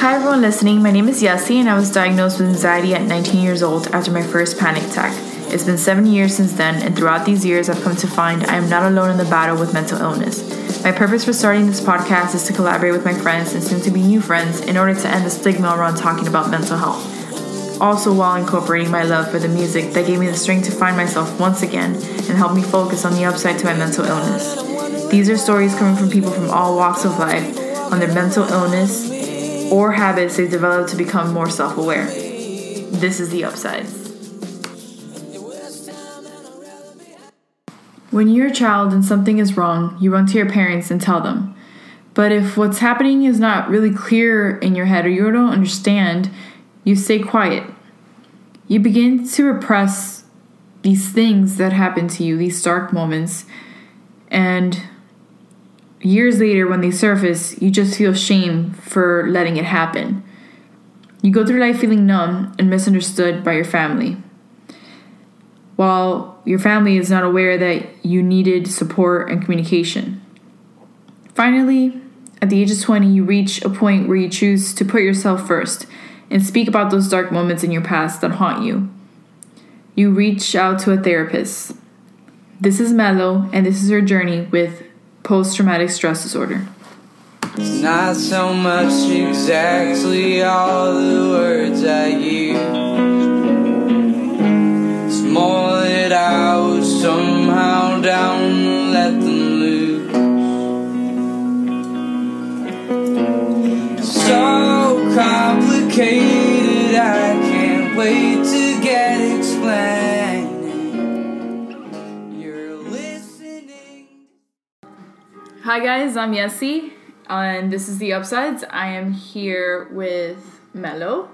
Hi, everyone listening. My name is Yassi, and I was diagnosed with anxiety at 19 years old after my first panic attack. It's been seven years since then, and throughout these years, I've come to find I am not alone in the battle with mental illness. My purpose for starting this podcast is to collaborate with my friends and soon to be new friends in order to end the stigma around talking about mental health. Also, while incorporating my love for the music that gave me the strength to find myself once again and help me focus on the upside to my mental illness. These are stories coming from people from all walks of life on their mental illness or habits they've developed to become more self aware. This is the upside. When you're a child and something is wrong, you run to your parents and tell them. But if what's happening is not really clear in your head or you don't understand, you stay quiet. You begin to repress these things that happen to you, these dark moments, and years later, when they surface, you just feel shame for letting it happen. You go through life feeling numb and misunderstood by your family. While your family is not aware that you needed support and communication. Finally, at the age of 20, you reach a point where you choose to put yourself first and speak about those dark moments in your past that haunt you. You reach out to a therapist. This is Melo, and this is her journey with post traumatic stress disorder. It's not so much exactly all the words I use. It's more that I was somehow down to let them. So complicated, I can't wait to get explained. Hi guys, I'm Yessie, and this is the Upsides. I am here with Melo,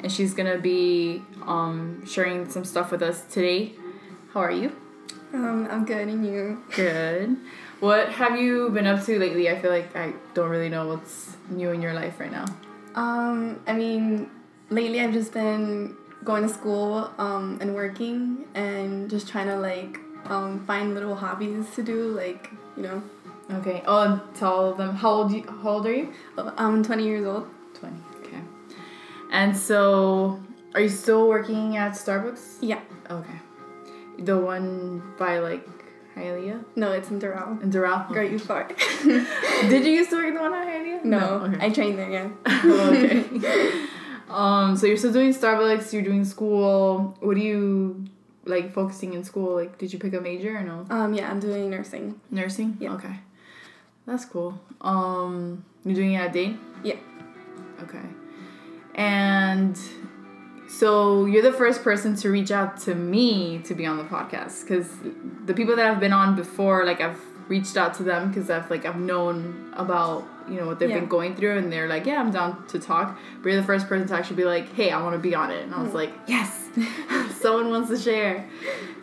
and she's gonna be um, sharing some stuff with us today. How are you? Um, I'm good, and you? Good. What have you been up to lately? I feel like I don't really know what's new in your life right now. Um, I mean, lately I've just been going to school, um, and working, and just trying to like, um, find little hobbies to do, like, you know. Okay. Oh, and tell them how old you, how old are you? I'm 20 years old. Twenty. Okay. And so, are you still working at Starbucks? Yeah. Okay. The one by like Hialeah No, it's in Doral. in Doral. Great Youth far. Did you used to work at the one at Hialeah? no, Okay. I trained there, yeah. Oh, okay. um. So you're still doing Starbucks. You're doing school. What do you like focusing in school? Like, did you pick a major or no? Um, yeah, I'm doing nursing. Nursing. Yeah. Okay. That's cool. Um. You're doing it at Dade. Yeah. Okay. And so you're the first person to reach out to me to be on the podcast because the people that I've been on before, like I've reached out to them because I've like I've known about you know what they've Yeah. been going through and they're like yeah I'm down to talk. But you're the first person to actually be like hey I want to be on it and I was like yes someone wants to share.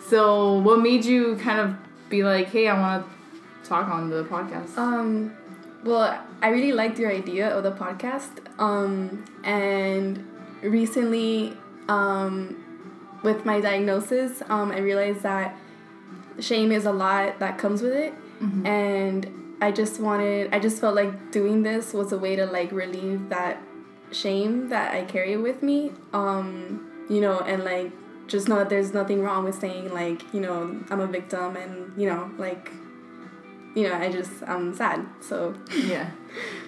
So what made you kind of be like hey I want to talk on the podcast? Um, well, I really liked your idea of the podcast. Um, and recently, um, with my diagnosis, um, I realized that shame is a lot that comes with it, and I just wanted, I just felt like doing this was a way to like relieve that shame that I carry with me. Um, you know, and like just know that there's nothing wrong with saying like, you know, I'm a victim, and you know, like you know, I just I'm sad. So Yeah.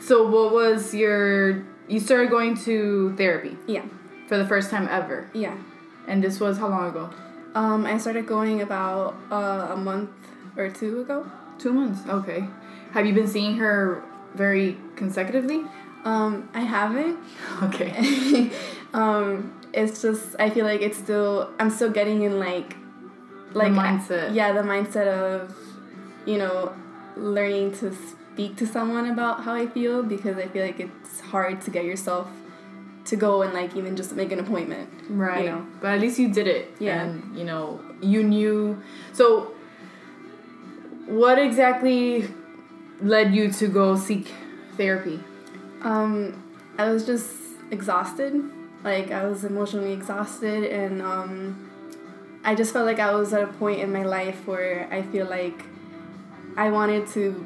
So what was your you started going to therapy yeah, for the first time ever. yeah. And this was how long ago? Um, I started going about uh, a month or two ago. 2 months. Okay. Have you been seeing her very consecutively? Um, I haven't. Okay. um, it's just I feel like it's still I'm still getting in like like mindset. yeah, the mindset of you know learning to speak to someone about how I feel because I feel like it's hard to get yourself to go and like even just make an appointment. Right. You know. But at least you did it. Yeah. And you know, you knew so what exactly led you to go seek therapy? Um, I was just exhausted. Like I was emotionally exhausted, and um, I just felt like I was at a point in my life where I feel like I wanted to,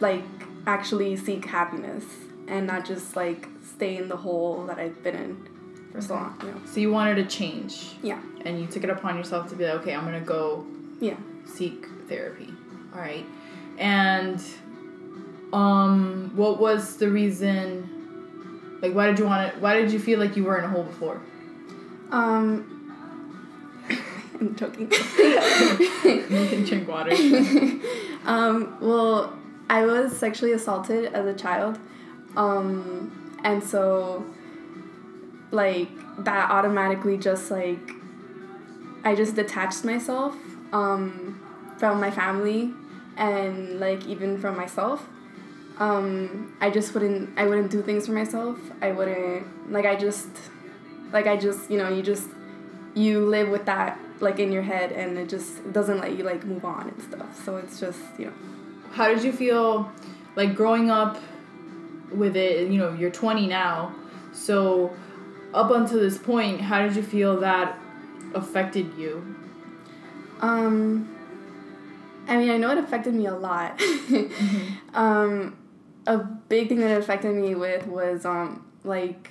like, actually seek happiness, and not just like stay in the hole that I've been in for so long. You know. So you wanted to change. Yeah. And you took it upon yourself to be like, okay, I'm gonna go Yeah. seek therapy. All right. And um, what was the reason? Like, why did you want to? Why did you feel like you were in a hole before? Um. I'm joking. you can drink water. um, well, I was sexually assaulted as a child. Um, and so, like, that automatically just, like, I just detached myself um, from my family and, like, even from myself. Um, I just wouldn't, I wouldn't do things for myself. I wouldn't, like, I just, like, I just, you know, you just, you live with that like in your head and it just doesn't let you like move on and stuff. So it's just you know. How did you feel like growing up with it you know you're 20 now. So up until this point how did you feel that affected you? Um i mean i know it affected me a lot. Mm-hmm. um a big thing that it affected me with was um like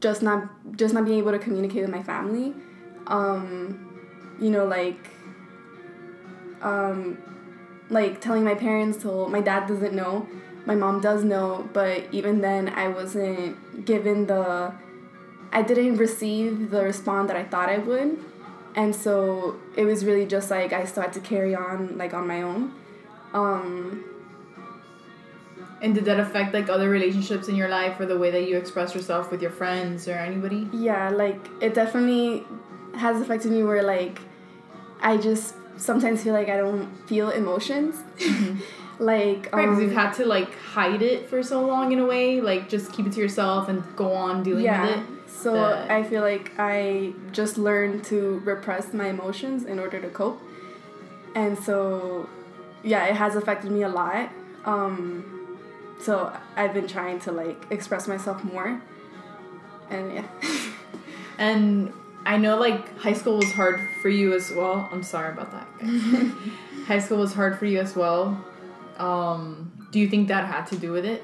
just not just not being able to communicate with my family. Um you know like um like telling my parents till my dad doesn't know my mom does know but even then i wasn't given the i didn't receive the response that i thought i would. And so it was really just like i still had to carry on like on my own. Um and did that affect like other relationships in your life or the way that you express yourself with your friends or anybody? Yeah like it definitely has affected me where like I just sometimes feel like I don't feel emotions. Mm-hmm. like right, because um, you've had to like hide it for so long in a way, like just keep it to yourself and go on dealing yeah. with it. So that... I feel like I just learned to repress my emotions in order to cope. And so yeah, it has affected me a lot. Um so I've been trying to like express myself more. And yeah. and I know like high school was hard for you as well. I'm sorry about that. high school was hard for you as well. Um, do you think that had to do with it?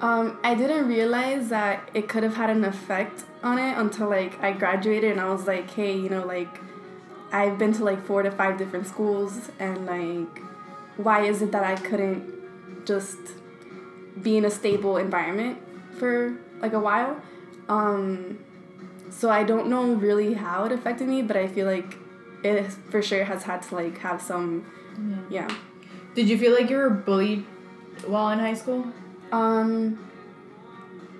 Um, I didn't realize that it could have had an effect on it until like I graduated and I was like, hey, you know, like I've been to like four to five different schools and like why is it that I couldn't just be in a stable environment for like a while? Um, so I don't know really how it affected me, but I feel like it for sure has had to like have some yeah. yeah. Did you feel like you were bullied while in high school? Um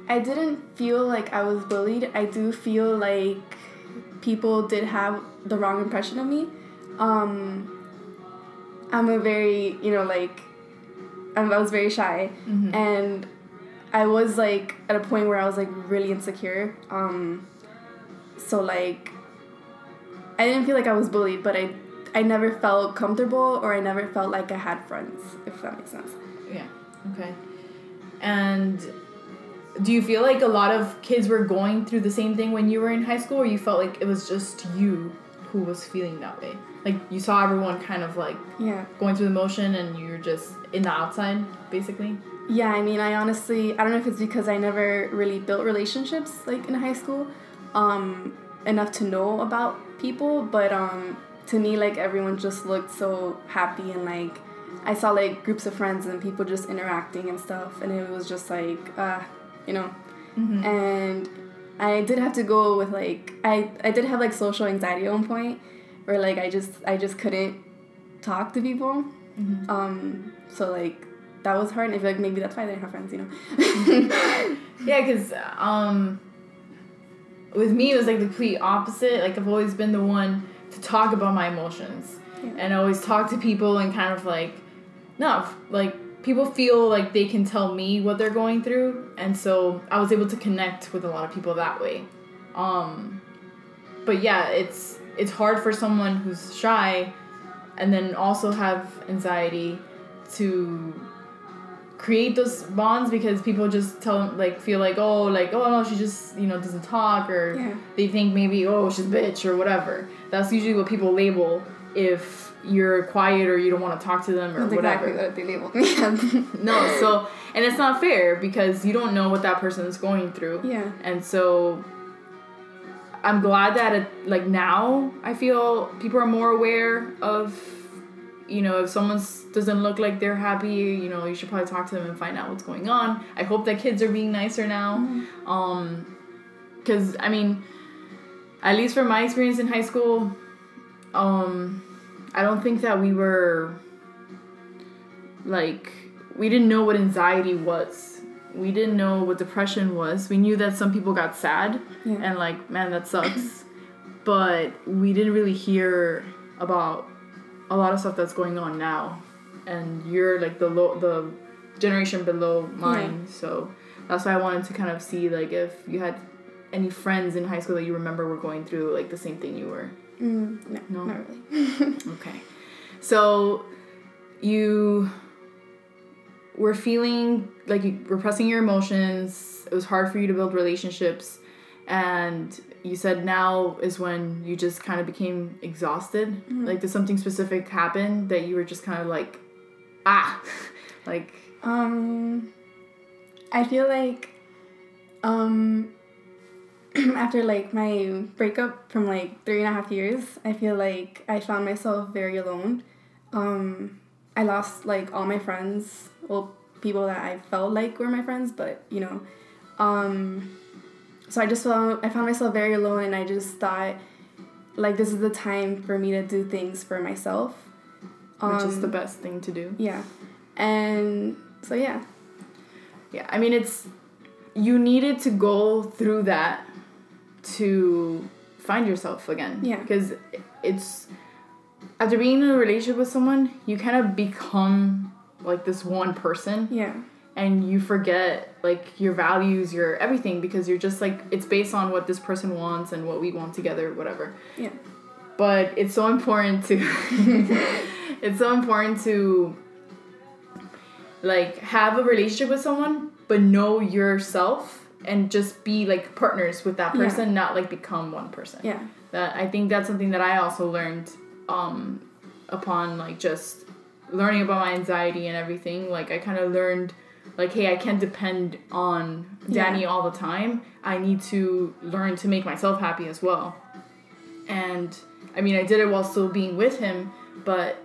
I didn't feel like I was bullied. I do feel like people did have the wrong impression of me. Um I'm a very, you know, like I'm, I was very shy mm-hmm. and I was like at a point where I was like really insecure. Um so like I didn't feel like I was bullied, but I I never felt comfortable or I never felt like I had friends, if that makes sense. Yeah. Okay. And do you feel like a lot of kids were going through the same thing when you were in high school or you felt like it was just you who was feeling that way? Like you saw everyone kind of like yeah going through the motion and you're just in the outside basically? Yeah, I mean, I honestly, I don't know if it's because I never really built relationships like in high school um, enough to know about people, but um, to me, like everyone just looked so happy and like I saw like groups of friends and people just interacting and stuff, and it was just like, uh, you know, mm-hmm. and I did have to go with like I I did have like social anxiety at one point where like I just I just couldn't talk to people, mm-hmm. um, so like that was hard. And I feel like maybe that's why I didn't have friends, you know. yeah, because um with me it was like the complete opposite. Like i've always been the one to talk about my emotions yeah. and always talk to people and kind of like no like people feel like they can tell me what they're going through and so i was able to connect with a lot of people that way. Um but yeah it's it's hard for someone who's shy and then also have anxiety to create those bonds because people just tell them like feel like oh like oh no she just you know doesn't talk or yeah. they think maybe oh she's a bitch or whatever that's usually what people label if you're quiet or you don't want to talk to them or That's whatever. exactly what they labeled me. No, so and it's not fair because you don't know what that person is going through. Yeah. And so I'm glad that it, like now I feel people are more aware of you know if someone doesn't look like they're happy you know you should probably talk to them and find out what's going on. I hope that kids are being nicer now. Um cuz I mean at least from my experience in high school um I don't think that we were like we didn't know what anxiety was. We didn't know what depression was. We knew that some people got sad Yeah. and like, man, that sucks. but we didn't really hear about a lot of stuff that's going on now. And you're like the low the generation below mine. So that's why I wanted to kind of see like if you had any friends in high school that you remember were going through like the same thing you were. Mm, no, No. not really. Okay. So you were feeling like you were pressing your emotions. It was hard for you to build relationships. And you said now is when you just kind of became exhausted. Like, did something specific happen that you were just kind of like, ah, like, Um, I feel like, um, after like my breakup from like three and a half years, I feel like I found myself very alone. Um, I lost like all my friends, well, people that I felt like were my friends, but you know, um, so I just found I found myself very alone, and I just thought, like, this is the time for me to do things for myself. which is Um, the best thing to do. Yeah, and so yeah, Yeah, I mean, it's you needed to go through that to find yourself again. Yeah. Because it's after being in a relationship with someone, you kind of become like this one person yeah, and you forget like your values, your everything because you're just like it's based on what this person wants and what we want together, whatever. yeah. But it's so important to it's so important to like have a relationship with someone but know yourself and just be like partners with that Yeah. person, not like become one person. Yeah. That I think that's something that I also learned um upon like just learning about my anxiety and everything. Like I kind of learned like hey, I can't depend on Danny Yeah. all the time. I need to learn to make myself happy as well. And I mean, I did it while still being with him, but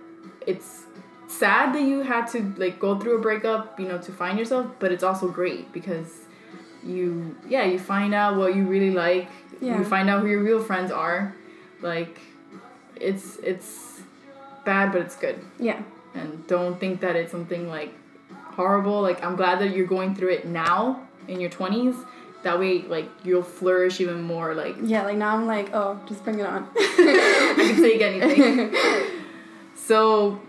it's sad that you had to like go through a breakup, you know, to find yourself, but it's also great because you yeah, you find out what you really like. Yeah. You find out who your real friends are. Like it's it's bad, but it's good. Yeah. And don't think that it's something like horrible. Like I'm glad that you're going through it now in your 20s. That way like you'll flourish even more like Yeah, like now I'm like, oh, just bring it on. I can take anything. so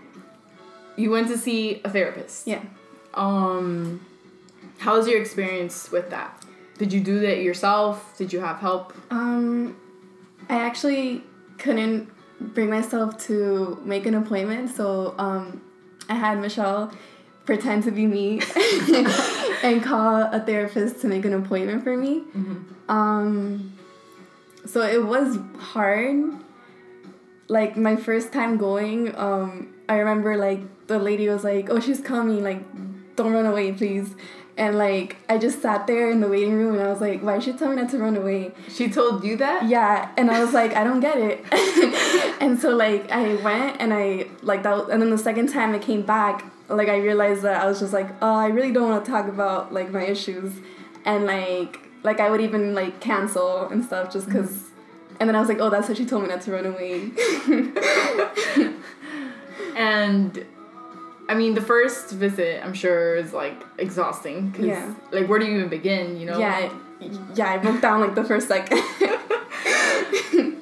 you went to see a therapist. yeah. Um how was your experience with that? Did you do that yourself? Did you have help? Um, I actually couldn't bring myself to make an appointment, so um, I had Michelle pretend to be me and call a therapist to make an appointment for me. Um, so it was hard. Like my first time going, um, I remember like the lady was like, "Oh, she's coming! Like, don't run away, please." And like I just sat there in the waiting room, and I was like, "Why did she tell me not to run away?" She told you that? Yeah, and I was like, I don't get it. and so like I went and I like that, was- and then the second time I came back, like I realized that I was just like, oh, I really don't want to talk about like my issues, and like like I would even like cancel and stuff just because. And then I was like, oh, that's what she told me not to run away. And I mean, the first visit, I'm sure, is like exhausting. Cause, Yeah. Like, where do you even begin? You know? yeah, yeah, I broke down like the first second.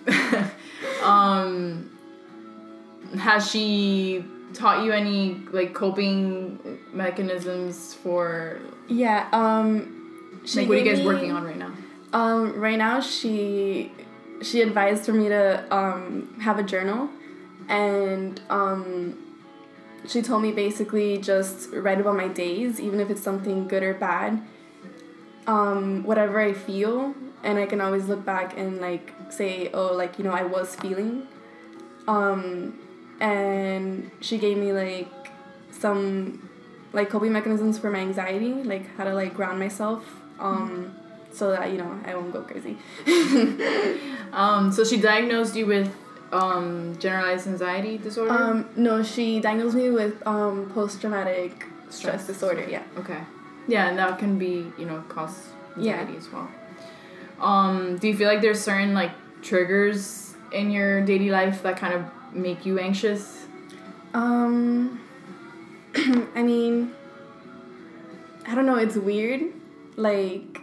Um, has she taught you any like coping mechanisms for yeah, um, like what are you guys me- working on right now? Um, right now she she advised for me to um have a journal and um she told me basically just write about my days, even if it's something good or bad. Um, whatever I feel and I can always look back and like say, oh like, you know, I was feeling. Um and she gave me like some like coping mechanisms for my anxiety, like how to like ground myself, um, so that you know I won't go crazy. Um, so she diagnosed you with um, generalized anxiety disorder. um, no, she diagnosed me with um, post traumatic stress, Stress disorder. Yeah. okay. Yeah, and that can be you know cause Yeah. anxiety as well. Um, do you feel like there's certain like triggers in your daily life that kind of make you anxious? Um, I mean, I don't know. It's weird. Like,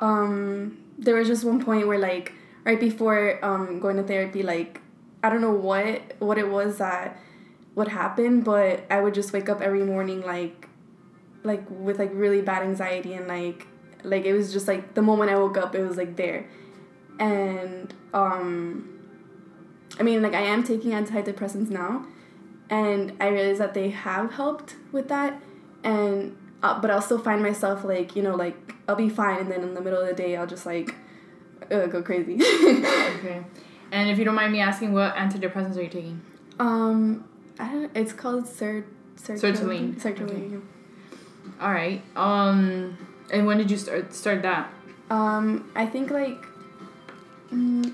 um, there was just one point where, like, right before um going to therapy, like, I don't know what what it was that would happen, but I would just wake up every morning like, like with like really bad anxiety and like, like it was just like the moment I woke up, it was like there, and um. I mean, like I am taking antidepressants now, and I realize that they have helped with that, and uh, but I'll still find myself like you know like I'll be fine, and then in the middle of the day I'll just like uh, go crazy. Okay. And if you don't mind me asking, what antidepressants are you taking? um, I don't. It's called Cert. Sertraline. Sertraline. Okay. All right. Um, and when did you start start that? Um, I think like. Mm,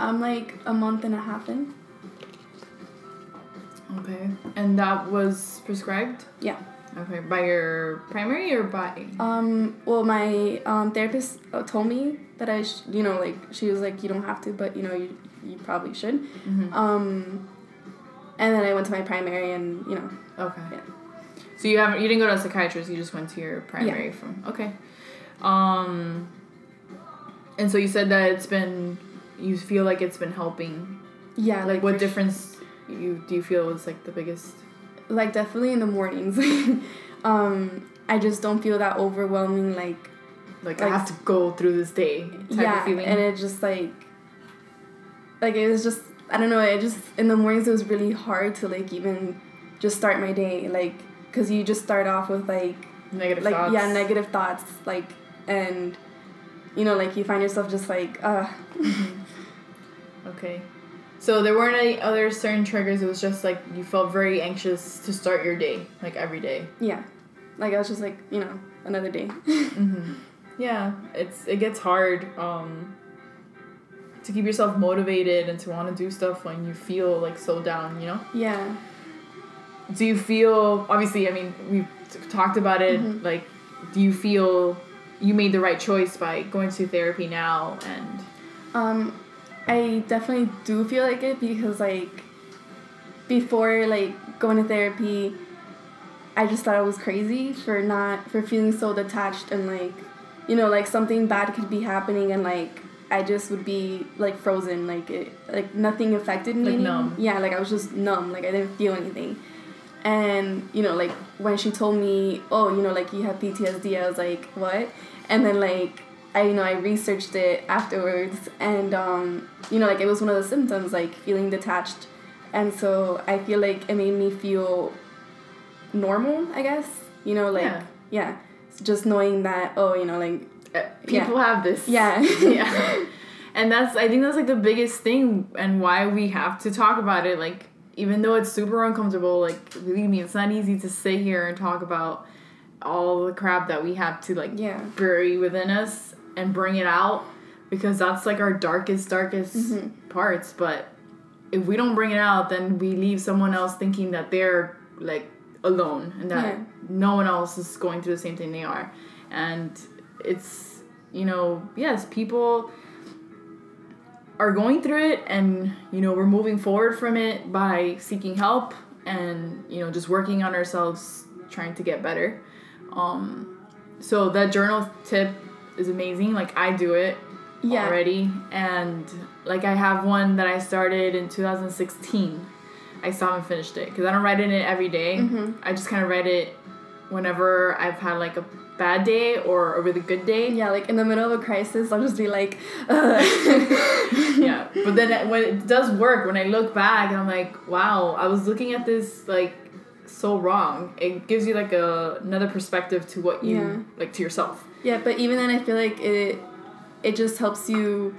I'm like a month and a half in. Okay. And that was prescribed? Yeah. Okay. By your primary or by? Um, well, my um, therapist uh, told me that I, sh- you know, like she was like, you don't have to, but you know, you you probably should. Mhm. Um, and then I went to my primary, and you know, Okay. Yeah. So you haven't you didn't go to a psychiatrist. You just went to your primary yeah. from. Okay. Um. And so you said that it's been you feel like it's been helping. yeah, Like, what for difference you do you feel was like the biggest? like definitely in the mornings. um, I just don't feel that overwhelming, like Like, I have to go through this day type yeah, of feeling. and it just like, like it was just I don't know. It just in the mornings it was really hard to like even just start my day, like because you just start off with like negative like thoughts. yeah negative thoughts like and you know like you find yourself just like uh Okay. So there weren't any other certain triggers. It was just like you felt very anxious to start your day, like every day. yeah like i was just like you know another day Mm-hmm. Yeah, it's it gets hard um, to keep yourself motivated and to want to do stuff when you feel like so down. You know. yeah Do you feel obviously? I mean, we've t- talked about it. Mhm. Like, do you feel you made the right choice by going to therapy now and? um i definitely do feel like it because like before like going to therapy i just thought i was crazy for not for feeling so detached and like you know like something bad could be happening and like i just would be like frozen. Like it like nothing affected me Like numb. yeah like i was just numb. Like i didn't feel anything. And you know like when she told me oh you know like you have ptsd i was like what? And then like i you know i researched it afterwards and um you know like it was one of the symptoms like feeling detached and so i feel like it made me feel normal i guess you know like Yeah. yeah, just knowing that oh you know like Uh, people have this. yeah yeah. And that's I think that's like the biggest thing and why we have to talk about it. Like even though it's super uncomfortable, like believe me, it's not easy to sit here and talk about all the crap that we have to like Yeah. bury within us and bring it out because that's like our darkest, darkest Mm-hmm. parts. But if we don't bring it out, then we leave someone else thinking that they're like alone and that Yeah. no one else is going through the same thing they are. And it's, you know, yes, people are going through it and, you know, we're moving forward from it by seeking help and, you know, just working on ourselves, trying to get better. Um, so that journal tip is amazing. Like I do it Yeah. already, and like I have one that I started in 2016. I still haven't finished it because I don't write in it every day. Mhm. I just kind of write it whenever I've had like a bad day or a really good day. yeah like in the middle of a crisis i'll just be like Ugh. yeah, but then when it does work, when I look back and I'm like, wow, I was looking at this like so wrong. It gives you like a another perspective to what you Yeah. like to yourself. Yeah, but even then, I feel like it it just helps you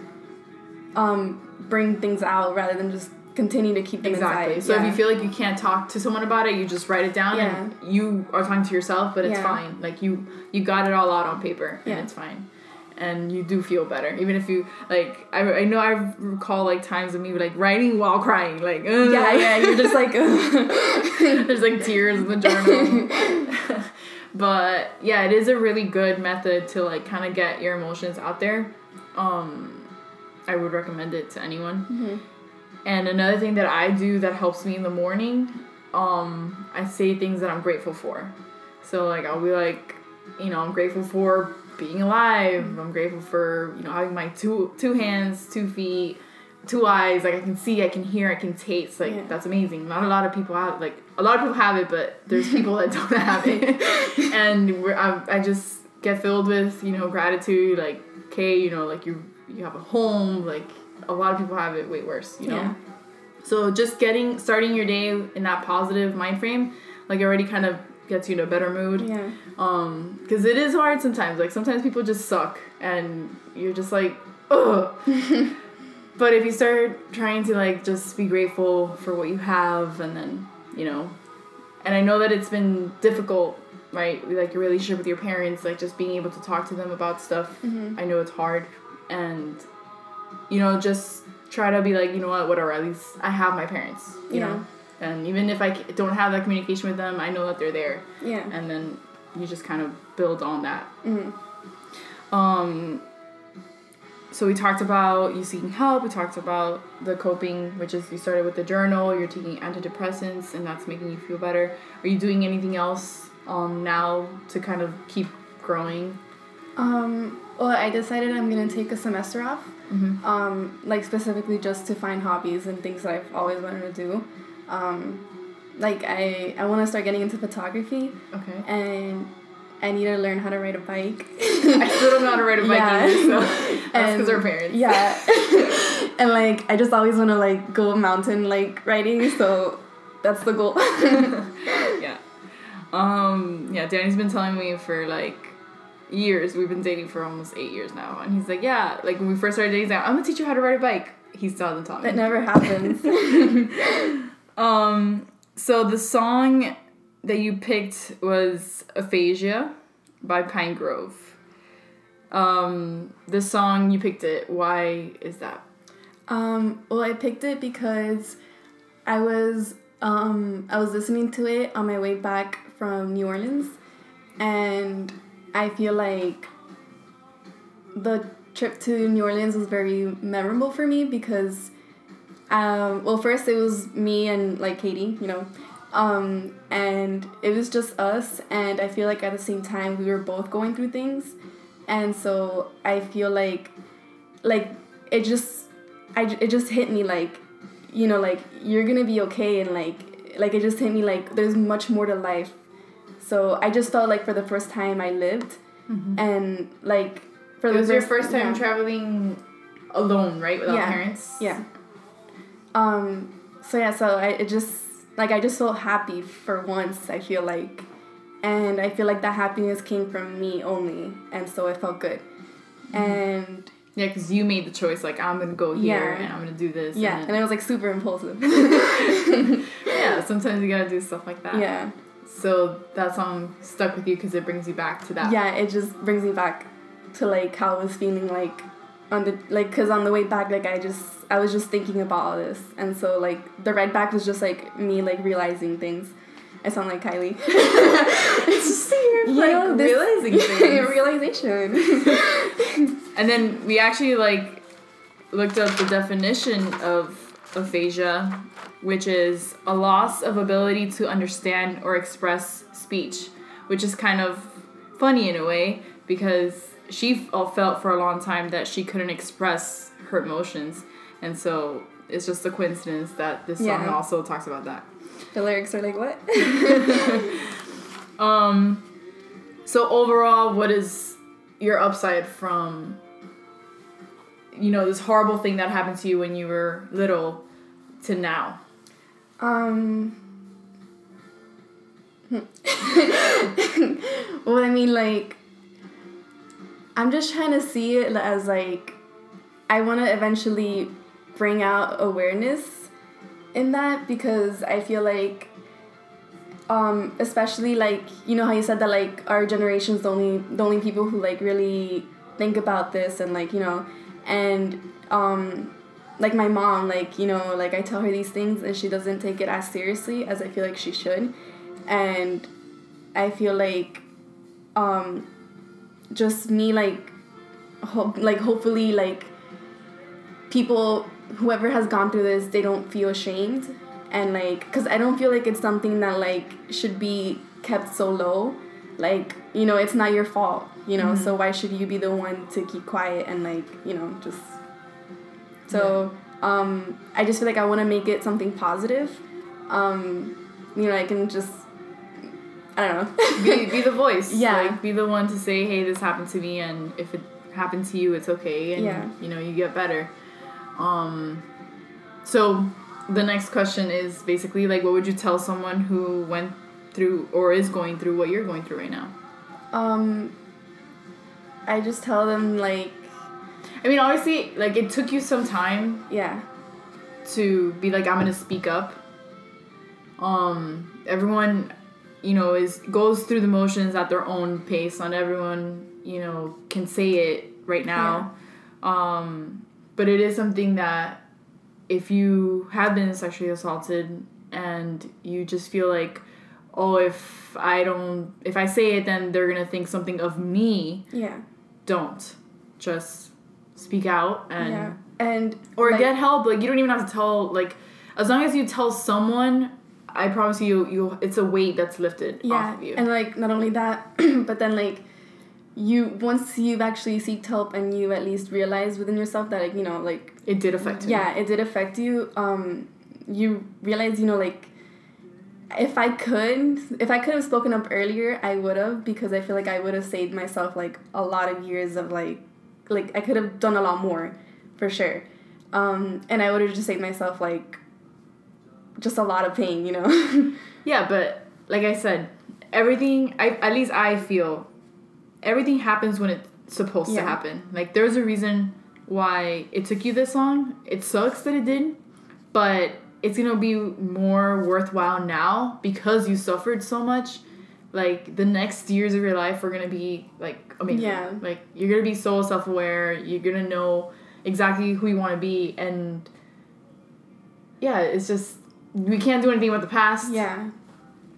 um, bring things out rather than just continue to keep them Exactly. inside. So if you feel like you can't talk to someone about it, you just write it down and you are talking to yourself, but it's Yeah. fine. Like you you got it all out on paper and it's fine. And you do feel better, even if you like. I, I know I recall like times of me like writing while crying, like "Ugh." yeah, yeah, you're just like There's like tears in the journal. but yeah, it is a really good method to like kind of get your emotions out there. Um, I would recommend it to anyone. And another thing that I do that helps me in the morning, um, I say things that I'm grateful for. So like I'll be like, you know, I'm grateful for being alive. I'm grateful for you know having my two two hands, two feet, two eyes. Like I can see, I can hear, I can taste. Like Yeah. that's amazing. Not a lot of people have like a lot of people have it, but there's people that don't have it. and we're, I, I just get filled with you know gratitude. Like okay, you know, like you you have a home. Like a lot of people have it way worse. You know. Yeah. So just getting starting your day in that positive mind frame, like already kind of gets you in a better mood. yeah, Um, because it is hard sometimes. Like sometimes people just suck, and you're just like, ugh. but if you start trying to like just be grateful for what you have, and then you know, and I know that it's been difficult, right? Like your relationship with your parents, like just being able to talk to them about stuff. I know it's hard, and you know, just try to be like, you know what, whatever. At least I have my parents, you Yeah. know. And even if I don't have that communication with them, I know that they're there yeah, and then you just kind of build on that. Mhm. Um, so we talked about you seeking help. We talked about the coping, which is you started with the journal. You're taking antidepressants, and that's making you feel better. Are you doing anything else um, now to kind of keep growing? Um, well, I decided I'm gonna take a semester off. Mhm. Um, like specifically just to find hobbies and things that I've always wanted to do. Um, like I, I want to start getting into photography, Okay. and I need to learn how to ride a bike. I still don't know how to ride a bike Yeah. either, so that's because our parents. Yeah, and like I just always want to like go mountain like riding, so that's the goal. yeah. Um, yeah, Danny's been telling me for like years. We've been dating for almost eight years now. And he's like, yeah, like when we first started dating, he's like, I'm gonna teach you how to ride a bike. He still hasn't taught that me. never happens. Um, so the song that you picked was Aphasia by Pinegrove. Um, the song you picked it, why is that? Um, well, I picked it because I was um, I was listening to it on my way back from New Orleans, and I feel like the trip to New Orleans was very memorable for me because, um, well, first it was me and like Katie, you know, um, and it was just us, and I feel like at the same time we were both going through things, and so I feel like, like it just I it just hit me like you know like you're gonna be okay and like like it just hit me like there's much more to life so i just felt like for the first time i lived and like for It the was your first time yeah. traveling alone, right? Without Yeah. parents? yeah um so yeah so i it just like i just felt happy for once i feel like and i feel like that happiness came from me only and so it felt good mm-hmm. and Yeah, because you made the choice, like, I'm gonna go here Yeah. and I'm gonna do this. yeah and and it was like super impulsive yeah, sometimes you gotta do stuff like that. yeah So that song stuck with you because it brings you back to that. yeah it just brings me back to like how i was feeling like on the like because on the way back like i just i was just thinking about all this. And so like the ride back was just like me like realizing things. I sound like kylie. It's just You like know, realizing things. realization. And then we actually like looked up the definition of aphasia, which is a loss of ability to understand or express speech, which is kind of funny in a way because she felt for a long time that she couldn't express her emotions, and so it's just a coincidence that this song also talks about that. the lyrics are like what Um, so overall, what is your upside from, you know, this horrible thing that happened to you when you were little to now? Um. well, I mean, like, I'm just trying to see it as like, I want to eventually bring out awareness in that because I feel like um especially like you know how you said that like our generation's the only the only people who like really think about this and like you know and um like my mom like you know like I tell her these things and she doesn't take it as seriously as I feel like she should. And I feel like um just me like hope like hopefully like people whoever has gone through this they don't feel ashamed. And like because i don't feel like it's something that like should be kept so low. Like you know it's not your fault you know? Mm-hmm. so why should you be the one to keep quiet and like you know just so um i just feel like i want to make it something positive. Um you know i can just i don't know be, be the voice. Yeah. Like be the one to say, hey, this happened to me, and if it happened to you, it's okay, and Yeah. you know you get better. Um, so the next question is basically like, what would you tell someone who went through or is going through what you're going through right now? um i just tell them like I mean, obviously, like it took you some time yeah to be like, I'm gonna speak up. Um, everyone, you know, is goes through the motions at their own pace. Not everyone, you know, can say it right now. Um, but it is something that if you have been sexually assaulted and you just feel like, oh, if I don't, if I say it, then they're gonna think something of me. yeah Don't just speak out and yeah and or like- get help like you don't even have to tell like as long as you tell someone i promise you you it's a weight that's lifted yeah off of you and like not only that but then like you once you've actually seeked help and you at least realize within yourself that like you know like it did affect you. yeah it did affect you um you realize you know like if i could if i could have spoken up earlier i would have because i feel like i would have saved myself like a lot of years of like like i could have done a lot more for sure um and i would have just saved myself like just a lot of pain you know? Yeah but like i said everything i at least i feel everything happens when it's supposed to happen. Like there's a reason why it took you this long. It sucks that it did but it's gonna be more worthwhile now because you suffered so much. Like the next years of your life are gonna be like amazing. Yeah. like you're gonna be so self-aware. You're gonna know exactly who you want to be. And yeah it's just we can't do anything about the past Yeah.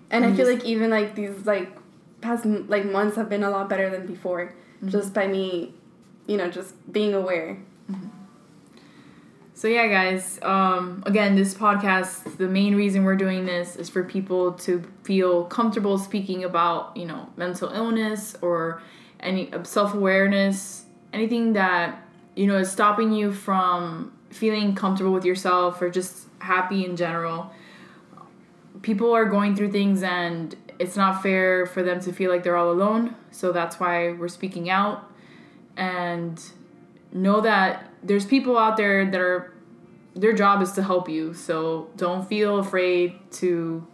And I feel like even like these like past like months have been a lot better than before mm-hmm. just by me, you know, just being aware. Mm-hmm. So yeah, guys. Um, again, this podcast, the main reason we're doing this is for people to feel comfortable speaking about, you know, mental illness or any uh, self awareness, anything that you know is stopping you from feeling comfortable with yourself or just happy in general. People are going through things, and it's not fair for them to feel like they're all alone. So that's why we're speaking out and know that there's people out there that are their job is to help you so don't feel afraid to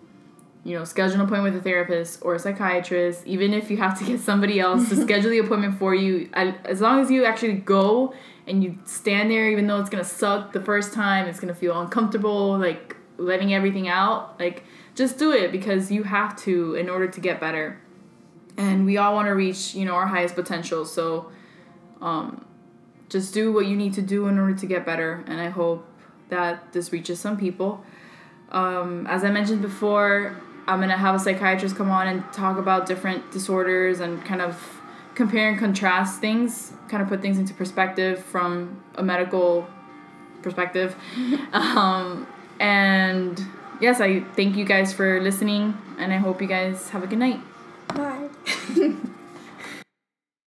you know schedule an appointment with a therapist or a psychiatrist even if you have to get somebody else to schedule the appointment for you as long as you actually go and you stand there even though it's gonna suck the first time it's gonna feel uncomfortable like letting everything out like just do it because you have to in order to get better. And we all want to reach you know our highest potential so um, just do what you need to do in order to get better and i hope that this reaches some people. Um, as i mentioned before i'm gonna have a psychiatrist come on and talk about different disorders and kind of compare and contrast things kind of put things into perspective from a medical perspective um, and yes i thank you guys for listening and i hope you guys have a good night Bye.